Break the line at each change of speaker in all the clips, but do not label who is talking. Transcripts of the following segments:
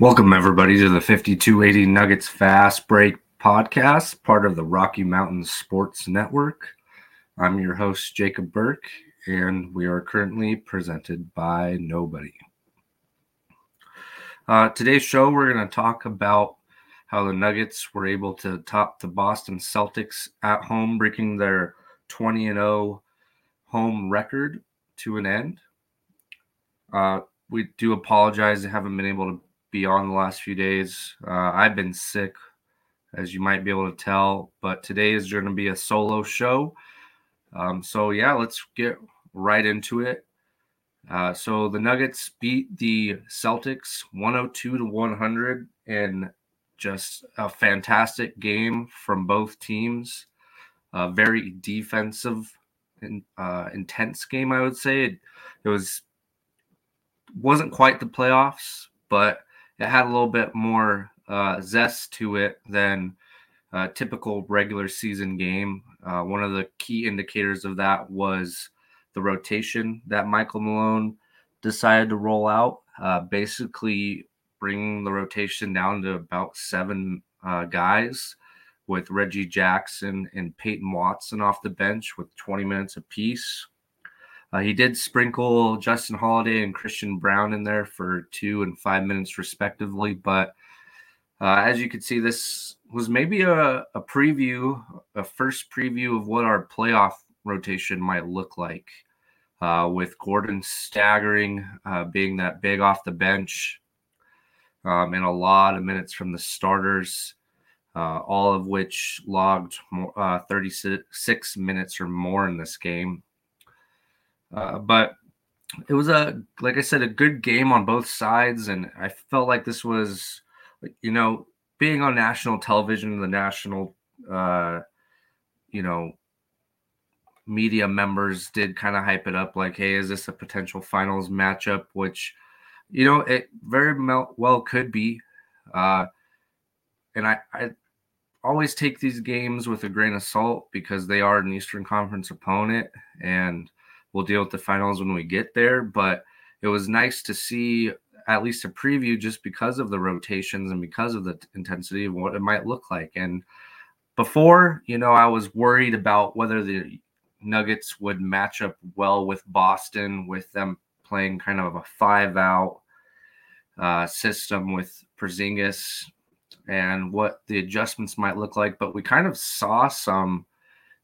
Welcome, everybody, to the 5280 Nuggets Fast Break podcast, part of the Rocky Mountain Sports Network. I'm your host, Jacob Burke, and we are currently presented by Nobody. Uh, today's show, we're going to talk about how the Nuggets were able to top the Boston Celtics at home, breaking their 20 and 0 home record to an end. Uh, we do apologize I haven't been able to be on the last few days. Uh, I've been sick, as you might be able to tell, but today is going to be a solo show. Um, so, yeah, let's get right into it. Uh, so, the Nuggets beat the Celtics 102 to 100 in just a fantastic game from both teams. A very defensive and uh, intense game, I would say. It, it was wasn't quite the playoffs, but it had a little bit more uh, zest to it than a typical regular season game. Uh, one of the key indicators of that was the rotation that Michael Malone decided to roll out, uh, basically bringing the rotation down to about seven uh, guys with Reggie Jackson and Peyton Watson off the bench with 20 minutes apiece. Uh, he did sprinkle Justin Holiday and Christian Braun in there for two and five minutes respectively. But uh, as you can see, this was maybe a, a preview, a first preview of what our playoff rotation might look like. Uh, with Gordon staggering, uh, being that big off the bench, um, and a lot of minutes from the starters, uh, all of which logged more, uh, 36 minutes or more in this game. Uh, but it was a, like I said, a good game on both sides, and I felt like this was, you know, being on national television, the national, uh, you know, media members did kind of hype it up, like, hey, is this a potential finals matchup? Which, you know, it very well could be. Uh, and I, I always take these games with a grain of salt because they are an Eastern Conference opponent, and we'll deal with the finals when we get there. But it was nice to see at least a preview just because of the rotations and because of the intensity of what it might look like. And before, you know, I was worried about whether the Nuggets would match up well with Boston, with them playing kind of a five out uh, system with Porzingis and what the adjustments might look like. But we kind of saw some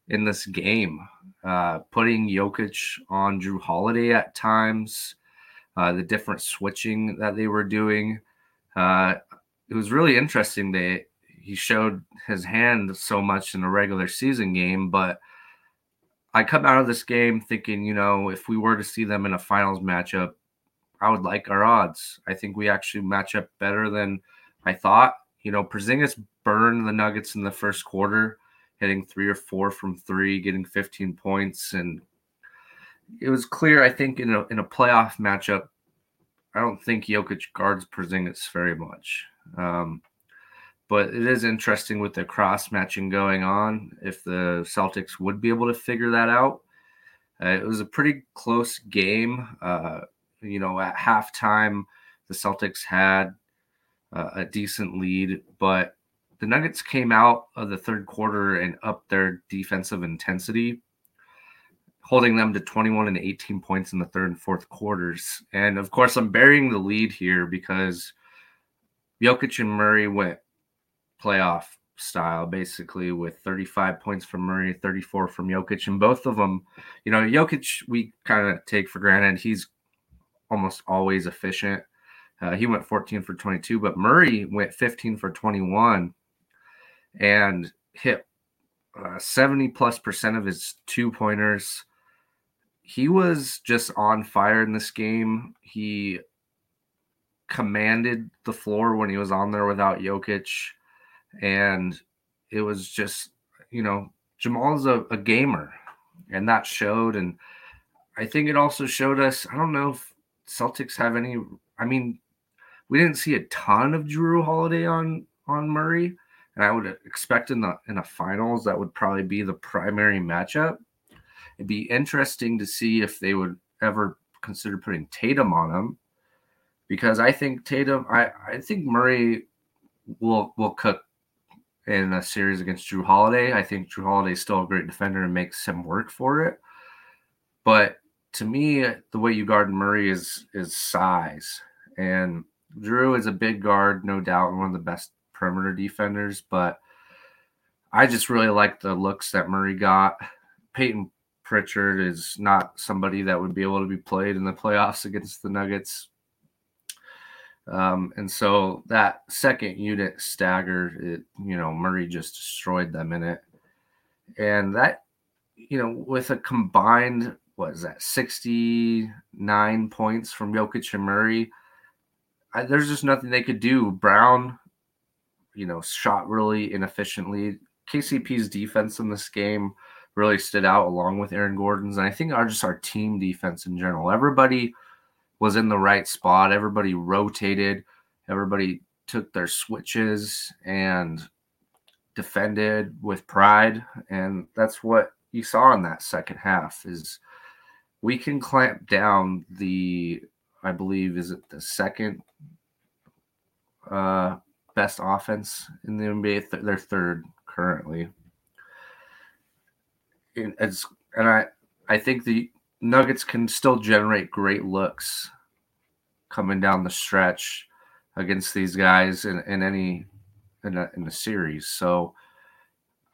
in this game, uh, putting Jokic on Jrue Holiday at times, uh, the different switching that they were doing. Uh, it was really interesting that he showed his hand so much in a regular season game, but I come out of this game thinking, you know, if we were to see them in a finals matchup, I would like our odds. I think we actually match up better than I thought. You know, Porzingis burned the Nuggets in the first quarter hitting three or four from three, getting 15 points. And it was clear, I think, in a, in a playoff matchup, I don't think Jokic guards Porzingis very much. Um, but it is interesting with the cross matching going on if the Celtics would be able to figure that out. Uh, it was a pretty close game. Uh, you know, at halftime, the Celtics had uh, a decent lead, but the Nuggets came out of the third quarter and upped their defensive intensity, holding them to 21 and 18 points in the third and fourth quarters. And of course, I'm burying the lead here because Jokic and Murray went playoff style, basically, with 35 points from Murray, 34 from Jokic. And both of them, you know, Jokic, we kind of take for granted. He's almost always efficient. Uh, he went 14 for 22, but Murray went 15 for 21 and hit uh, 70 plus percent of his two pointers. He was just on fire in this game. He commanded the floor when he was on there without Jokic. And it was just, you know, Jamal's a, a gamer, and that showed. And I think it also showed us, I don't know if Celtics have any, I mean, we didn't see a ton of Jrue Holiday on on Murray, and I would expect in the in the finals that would probably be the primary matchup. It'd be interesting to see if they would ever consider putting Tatum on him, because I think Tatum, I I think Murray will will cook in a series against Jrue Holiday. I think Jrue Holiday is still a great defender and makes him work for it, but to me, the way you guard Murray is is size and Jrue is a big guard, no doubt, and one of the best perimeter defenders. But I just really like the looks that Murray got. Payton Pritchard is not somebody that would be able to be played in the playoffs against the Nuggets. Um, and so that second unit staggered, it, you know, Murray just destroyed them in it. And that, you know, with a combined, what is that, 69 points from Jokic and Murray, I, there's just nothing they could do. Brown, you know, shot really inefficiently. KCP's defense in this game really stood out along with Aaron Gordon's. And I think our just our team defense in general. Everybody was in the right spot. Everybody rotated. Everybody took their switches and defended with pride. And that's what you saw in that second half is we can clamp down the I believe is it the second uh, best offense in the NBA. Th- they're third currently. It's, and I I think the Nuggets can still generate great looks coming down the stretch against these guys in, in any in a, in the series. So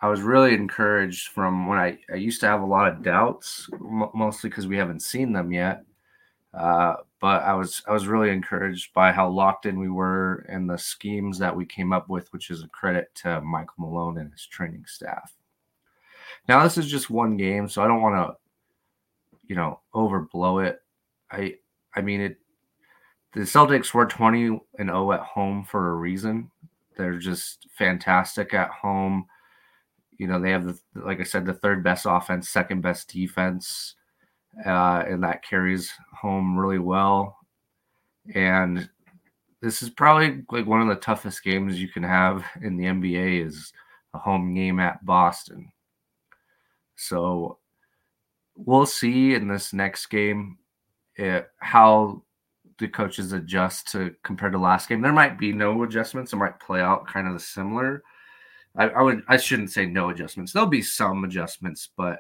I was really encouraged from when I, I used to have a lot of doubts, m- mostly because we haven't seen them yet. Uh, but I was I was really encouraged by how locked in we were and the schemes that we came up with, which is a credit to Michael Malone and his training staff. Now this is just one game, so I don't want to, you know, overblow it. I I mean it. The Celtics were twenty and zero oh at home for a reason. They're just fantastic at home. You know, they have the like I said, the third best offense, second best defense uh, and that carries home really well. And this is probably like one of the toughest games you can have in the NBA is a home game at Boston. So we'll see in this next game it, eh, how the coaches adjust to compared to last game. There might be no adjustments. It might play out kind of similar. I, I would I shouldn't say no adjustments. There'll be some adjustments, but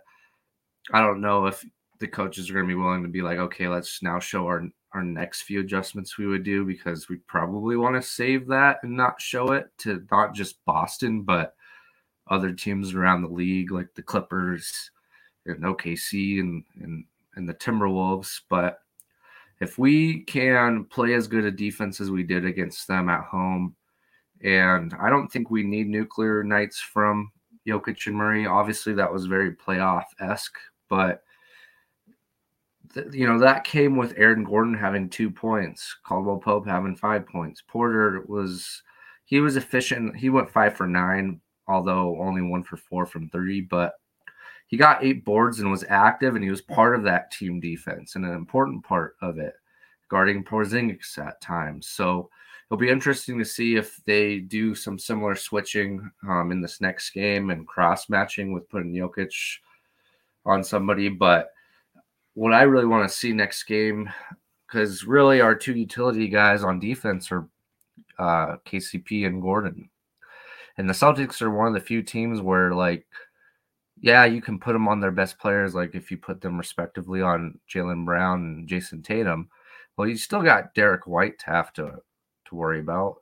I don't know if the coaches are going to be willing to be like, okay, let's now show our our next few adjustments we would do because we probably want to save that and not show it to not just Boston but other teams around the league like the Clippers and OKC and and and the Timberwolves. But if we can play as good a defense as we did against them at home, and I don't think we need nuclear nights from Jokic and Murray. Obviously, that was very playoff esque, but you know, that came with Aaron Gordon having two points, Caldwell Pope having five points. Porter was he was efficient. He went five for nine, although only one for four from three, but he got eight boards and was active, and he was part of that team defense and an important part of it, guarding Porzingis at times. So it'll be interesting to see if they do some similar switching um, in this next game and cross matching with putting Jokic on somebody, but what I really want to see next game, because really our two utility guys on defense are uh, KCP and Gordon. And the Celtics are one of the few teams where, like, yeah, you can put them on their best players, like if you put them respectively on Jaylen Brown and Jayson Tatum. Well, you still got Derrick White to have to to worry about.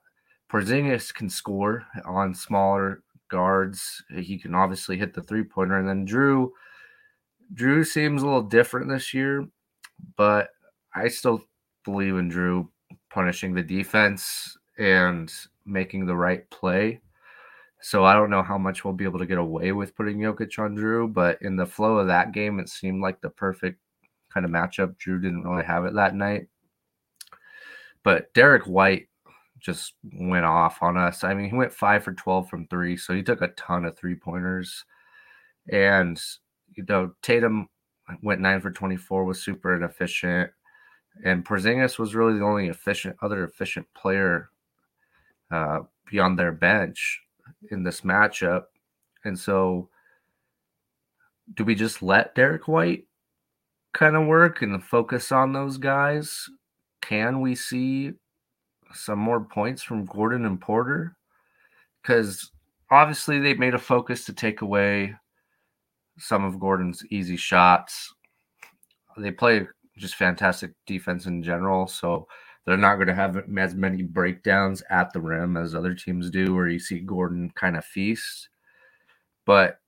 Porzingis can score on smaller guards. He can obviously hit the three pointer, and then Jrue Jrue seems a little different this year, but I still believe in Jrue punishing the defense and making the right play. So I don't know how much we'll be able to get away with putting Jokic on Jrue, but in the flow of that game, it seemed like the perfect kind of matchup. Jrue didn't really have it that night. But Derrick White just went off on us. I mean, he went five for 12 from three, so he took a ton of three pointers. And, you know, Tatum went nine for 24, was super inefficient. And Porzingis was really the only efficient, other efficient player uh, beyond their bench in this matchup. And so, do we just let Derrick White kind of work and focus on those guys? Can we see some more points from Gordon and Porter? Because obviously they made a focus to take away some of Gordon's easy shots. They play just fantastic defense in general, so they're not going to have as many breakdowns at the rim as other teams do, where you see Gordon kind of feast. But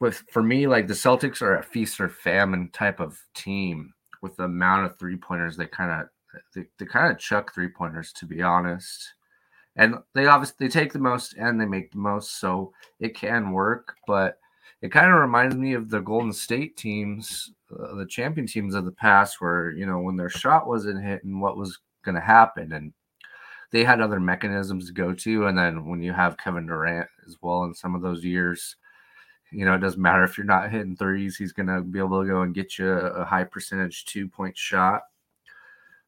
with for me, like the Celtics are a feast or famine type of team with the amount of three pointers they kind of they, they kind of chuck three pointers to be honest. And they obviously they take the most and they make the most, so it can work. But it kind of reminds me of the Golden State teams, uh, the champion teams of the past, where you know when their shot wasn't hitting, what was going to happen, and they had other mechanisms to go to. And then when you have Kevin Durant as well in some of those years, you know, it doesn't matter if you're not hitting threes, he's going to be able to go and get you a high percentage two point shot.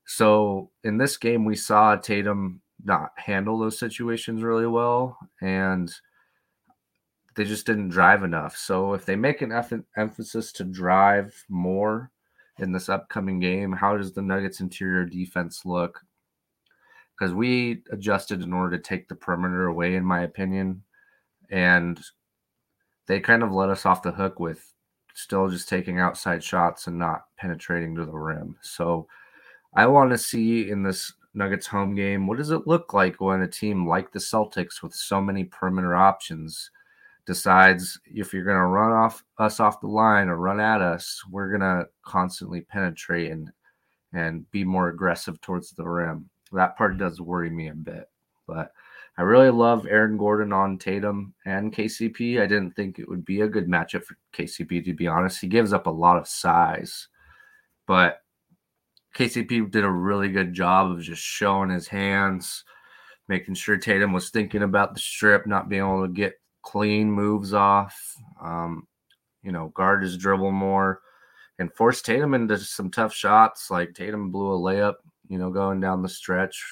So in this game, we saw Tatum not handle those situations really well, and they just didn't drive enough. So if they make an eff- emphasis to drive more in this upcoming game, how does the Nuggets interior defense look? Because we adjusted in order to take the perimeter away, in my opinion, and they kind of let us off the hook with still just taking outside shots and not penetrating to the rim. So I want to see in this Nuggets home game what does it look like when a team like the Celtics with so many perimeter options decides if you're going to run off us off the line or run at us, we're going to constantly penetrate and and be more aggressive towards the rim. That part does worry me a bit, but I really love Aaron Gordon on Tatum and KCP. I didn't think it would be a good matchup for KCP, to be honest. He gives up a lot of size, but KCP did a really good job of just showing his hands, making sure Tatum was thinking about the strip, not being able to get clean moves off, um, you know, guard his dribble more and force Tatum into some tough shots. Like Tatum blew a layup, you know, going down the stretch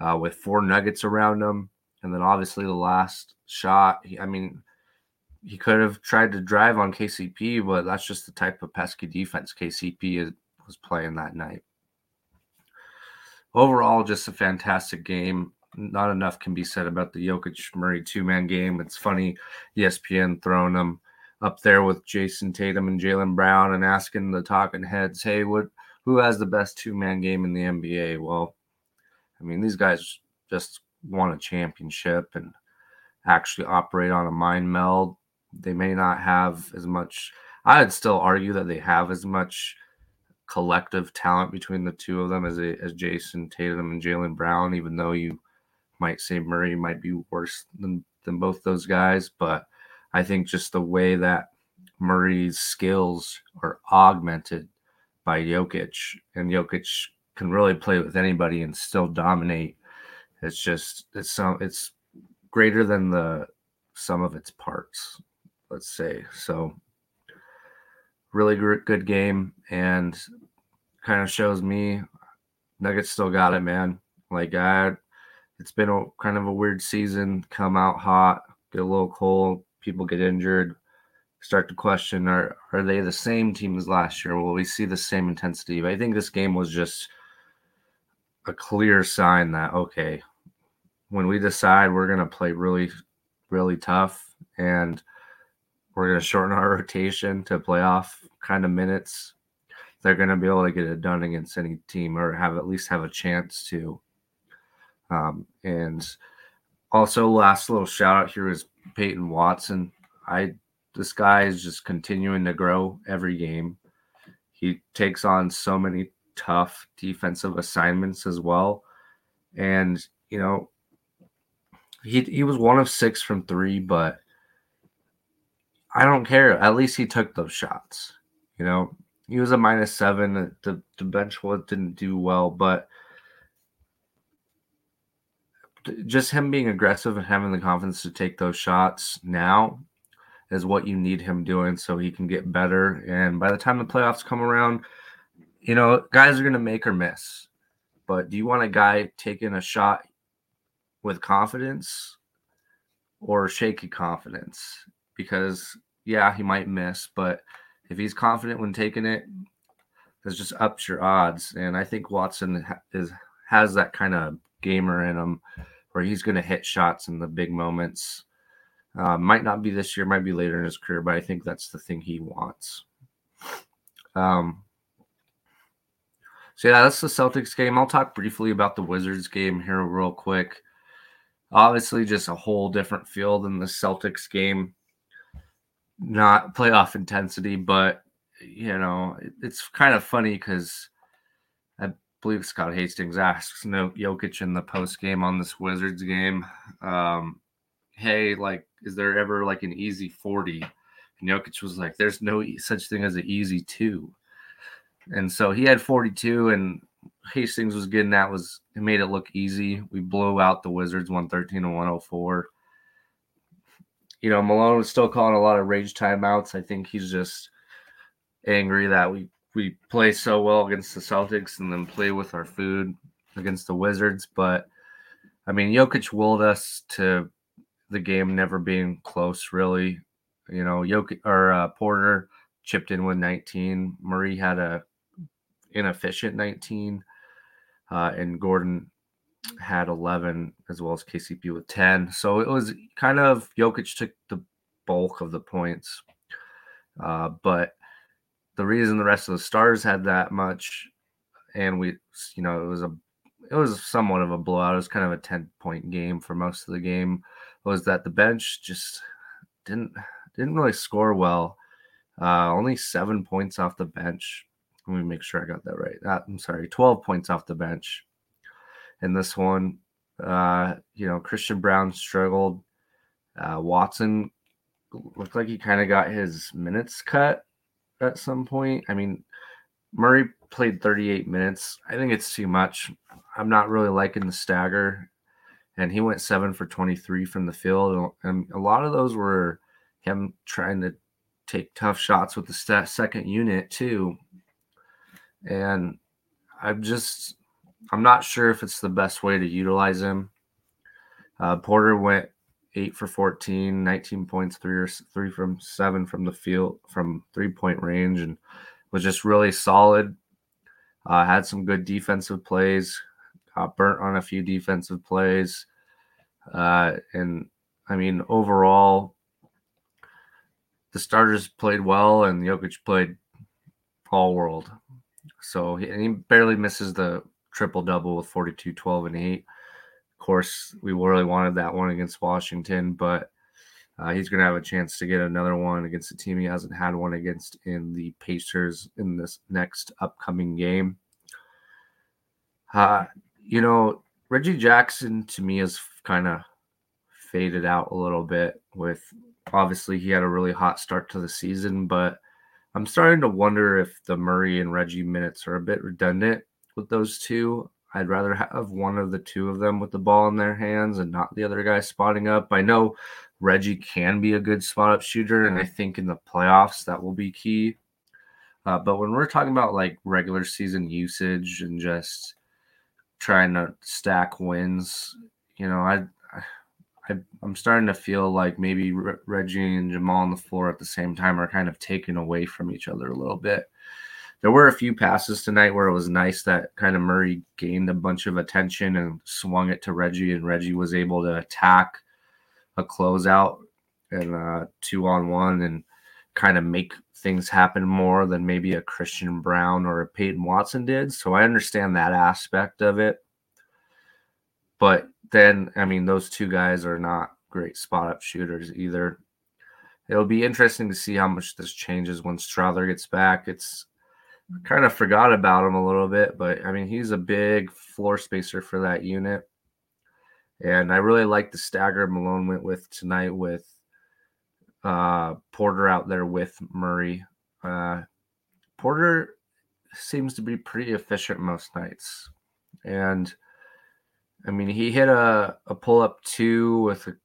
uh, with four nuggets around him. And then obviously the last shot, he, I mean, he could have tried to drive on KCP, but that's just the type of pesky defense KCP is, was playing that night. Overall, just a fantastic game. Not enough can be said about the Jokic Murray two man game. It's funny, ESPN throwing them up there with Jayson Tatum and Jaylen Brown and asking the talking heads, hey, what who has the best two man game in the NBA? Well, I mean, these guys just won a championship and actually operate on a mind meld. They may not have as much. I'd still argue that they have as much collective talent between the two of them as a, as Jayson Tatum and Jaylen Brown. Even though you might say Murray might be worse than than both those guys, but I think just the way that Murray's skills are augmented by Jokic, and Jokic can really play with anybody and still dominate. It's just it's some it's greater than the sum of its parts, let's say. So really good game and kind of shows me Nuggets still got it, man. Like I it's been a kind of a weird season, come out hot, get a little cold, people get injured, start to question are are they the same team as last year? Will we see the same intensity? But I think this game was just a clear sign that okay, when we decide we're to play really, really tough and we're to shorten our rotation to playoff kind of minutes, they're going to be able to get it done against any team or have at least have a chance to. Um, and also, last little shout out here is Peyton Watson. I this guy is just continuing to grow every game. He takes on so many tough defensive assignments as well. And, you know, he he was one of six from three, but I don't care. At least he took those shots. You know, he was a minus seven. The the bench was didn't do well, but just him being aggressive and having the confidence to take those shots now is what you need him doing so he can get better. And by the time the playoffs come around, you know, guys are going to make or miss. But do you want a guy taking a shot with confidence or shaky confidence? Because, yeah, he might miss, but if he's confident when taking it, this just ups your odds. And I think Watson is has that kind of gamer in him where he's going to hit shots in the big moments. Uh, might not be this year, might be later in his career, but I think that's the thing he wants. Um, so yeah, that's the Celtics game. I'll talk briefly about the Wizards game here real quick. Obviously, just a whole different feel than the Celtics game. Not playoff intensity, but you know, it's kind of funny because believe Scott Hastings asks no Jokic in the post game on this Wizards game. Um, hey, like, is there ever like an easy 40? And Jokic was like, there's no such thing as an easy two. And so he had 42, and Hastings was getting that was it made it look easy. We blew out the Wizards 113 and 104. You know, Malone was still calling a lot of rage timeouts. I think he's just angry that we we play so well against the Celtics and then play with our food against the Wizards. But I mean, Jokic willed us to the game never being close, really. You know, Jokic or uh, Porter chipped in with 19. Murray had a inefficient 19. Uh, and Gordon had 11 as well as KCP with 10. So it was kind of Jokic took the bulk of the points. Uh, but the reason the rest of the stars had that much and we you know it was a it was somewhat of a blowout it was kind of a 10 point game for most of the game was that the bench just didn't didn't really score well uh, only seven points off the bench let me make sure I got that right. Uh, I'm sorry, 12 points off the bench in this one. Uh, you know, Christian Braun struggled. Uh, Watson looked like he kind of got his minutes cut at some point. I mean, Murray played 38 minutes. I think it's too much. I'm not really liking the stagger. And he went seven for 23 from the field. And a lot of those were him trying to take tough shots with the second unit, too. And I'm just, I'm not sure if it's the best way to utilize him. Uh, Porter went eight for 14, 19 points, three or three from seven from the field, from three point range, and was just really solid. Uh, had some good defensive plays, got burnt on a few defensive plays. Uh, and I mean, overall, the starters played well, and Jokic played all world. So he, he barely misses the triple double with 42, 12, and 8. Course, we really wanted that one against Washington, but uh, he's going to have a chance to get another one against a team he hasn't had one against in the Pacers in this next upcoming game. Uh, you know, Reggie Jackson to me has kind of faded out a little bit with obviously he had a really hot start to the season, but I'm starting to wonder if the Murray and Reggie minutes are a bit redundant with those two. I'd rather have one of the two of them with the ball in their hands and not the other guy spotting up. I know Reggie can be a good spot up shooter, and I think in the playoffs that will be key. Uh, but when we're talking about like regular season usage and just trying to stack wins, you know, I I, am starting to feel like maybe Reggie and Jamal on the floor at the same time are kind of taken away from each other a little bit. There were a few passes tonight where it was nice that kind of Murray gained a bunch of attention and swung it to Reggie, and Reggie was able to attack a closeout and uh, two on one and kind of make things happen more than maybe a Christian Braun or a Peyton Watson did. So I understand that aspect of it. But then I mean those two guys are not great spot up shooters either. It'll be interesting to see how much this changes when Strawther gets back. It's kind of forgot about him a little bit, but I mean he's a big floor spacer for that unit. And I really like the stagger Malone went with tonight with uh, Porter out there with Murray. Uh, Porter seems to be pretty efficient most nights. And I mean, he hit a, a pull up two with a,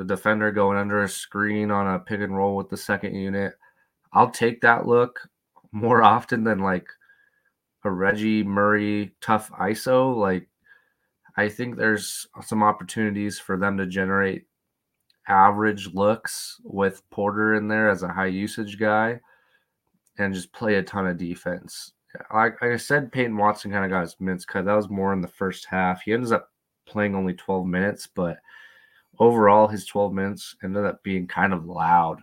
a defender going under a screen on a pick and roll with the second unit. I'll take that look more often than like a Reggie Murray tough ISO. Like, I think there's some opportunities for them to generate average looks with Porter in there as a high usage guy and just play a ton of defense. Like, like I said, Peyton Watson kind of got his minutes cut. That was more in the first half. He ends up playing only 12 minutes, but overall, his 12 minutes ended up being kind of loud.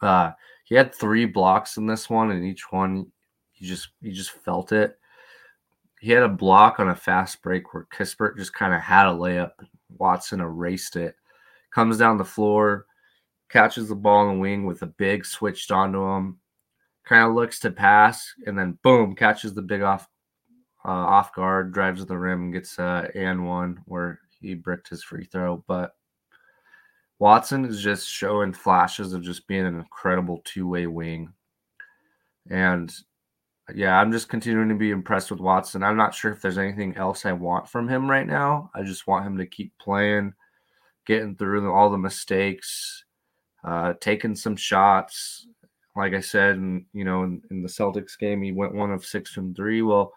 Uh, he had three blocks in this one, and each one you just you just felt it. He had a block on a fast break where Kispert just kind of had a layup. Watson erased it. Comes down the floor, catches the ball in the wing with a big switched onto him. Kind of looks to pass, and then boom, catches the big off uh, off guard, drives to the rim, gets uh, and one where he bricked his free throw. But Watson is just showing flashes of just being an incredible two way wing. And yeah, I'm just continuing to be impressed with Watson. I'm not sure if there's anything else I want from him right now. I just want him to keep playing, getting through all the mistakes, uh, taking some shots. Like I said, and you know, in, in the Celtics game, he went one of six from three. Well,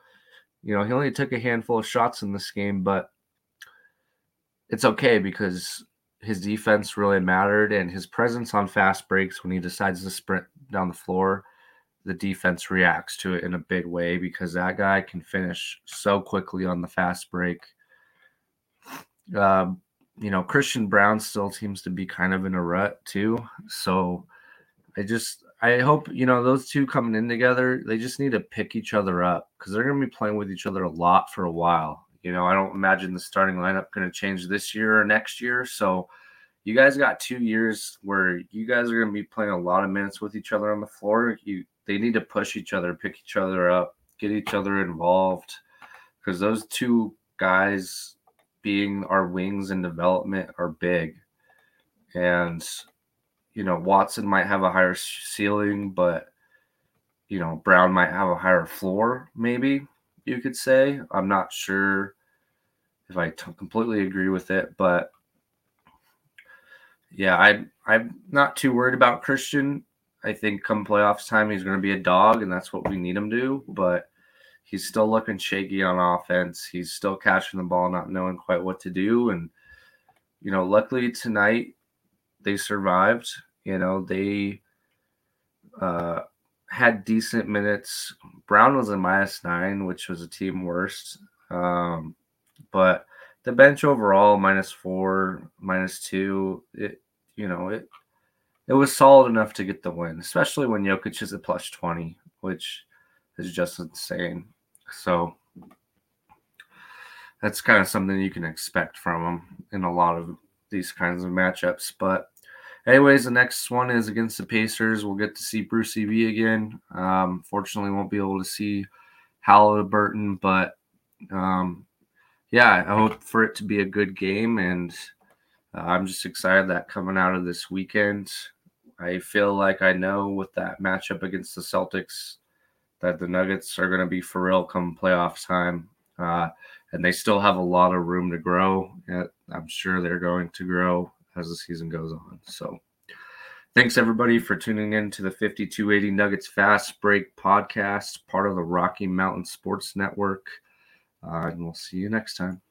you know, he only took a handful of shots in this game, but it's okay because his defense really mattered and his presence on fast breaks when he decides to sprint down the floor the defense reacts to it in a big way because that guy can finish so quickly on the fast break. Um, you know, Christian Braun still seems to be kind of in a rut too. So I just I hope you know those two coming in together. They just need to pick each other up because they're going to be playing with each other a lot for a while. You know, I don't imagine the starting lineup going to change this year or next year. So you guys got two years where you guys are going to be playing a lot of minutes with each other on the floor. You they need to push each other, pick each other up, get each other involved because those two guys being our wings in development are big. And you know, Watson might have a higher ceiling, but you know, Braun might have a higher floor, maybe you could say. I'm not sure if I t- completely agree with it, but yeah, I I'm not too worried about Christian. I think come playoffs time, he's going to be a dog, and that's what we need him to. But he's still looking shaky on offense. He's still catching the ball, not knowing quite what to do. And, you know, luckily tonight they survived. You know, they uh, had decent minutes. Braun was a minus nine, which was a team worst. Um, but the bench overall, minus four, minus two, it, you know, it, it was solid enough to get the win, especially when Jokic is at plus 20, which is just insane. So that's kind of something you can expect from him in a lot of these kinds of matchups. But, anyways, the next one is against the Pacers. We'll get to see Brucey B again. Um, fortunately, won't be able to see Halliburton, but um, yeah, I hope for it to be a good game. And uh, I'm just excited that coming out of this weekend, I feel like I know with that matchup against the Celtics that the Nuggets are going to be for real come playoff time. Uh, and they still have a lot of room to grow. I'm sure they're going to grow as the season goes on. So, thanks everybody for tuning in to the 5280 Nuggets Fast Break podcast, part of the Rocky Mountain Sports Network. Uh, and we'll see you next time.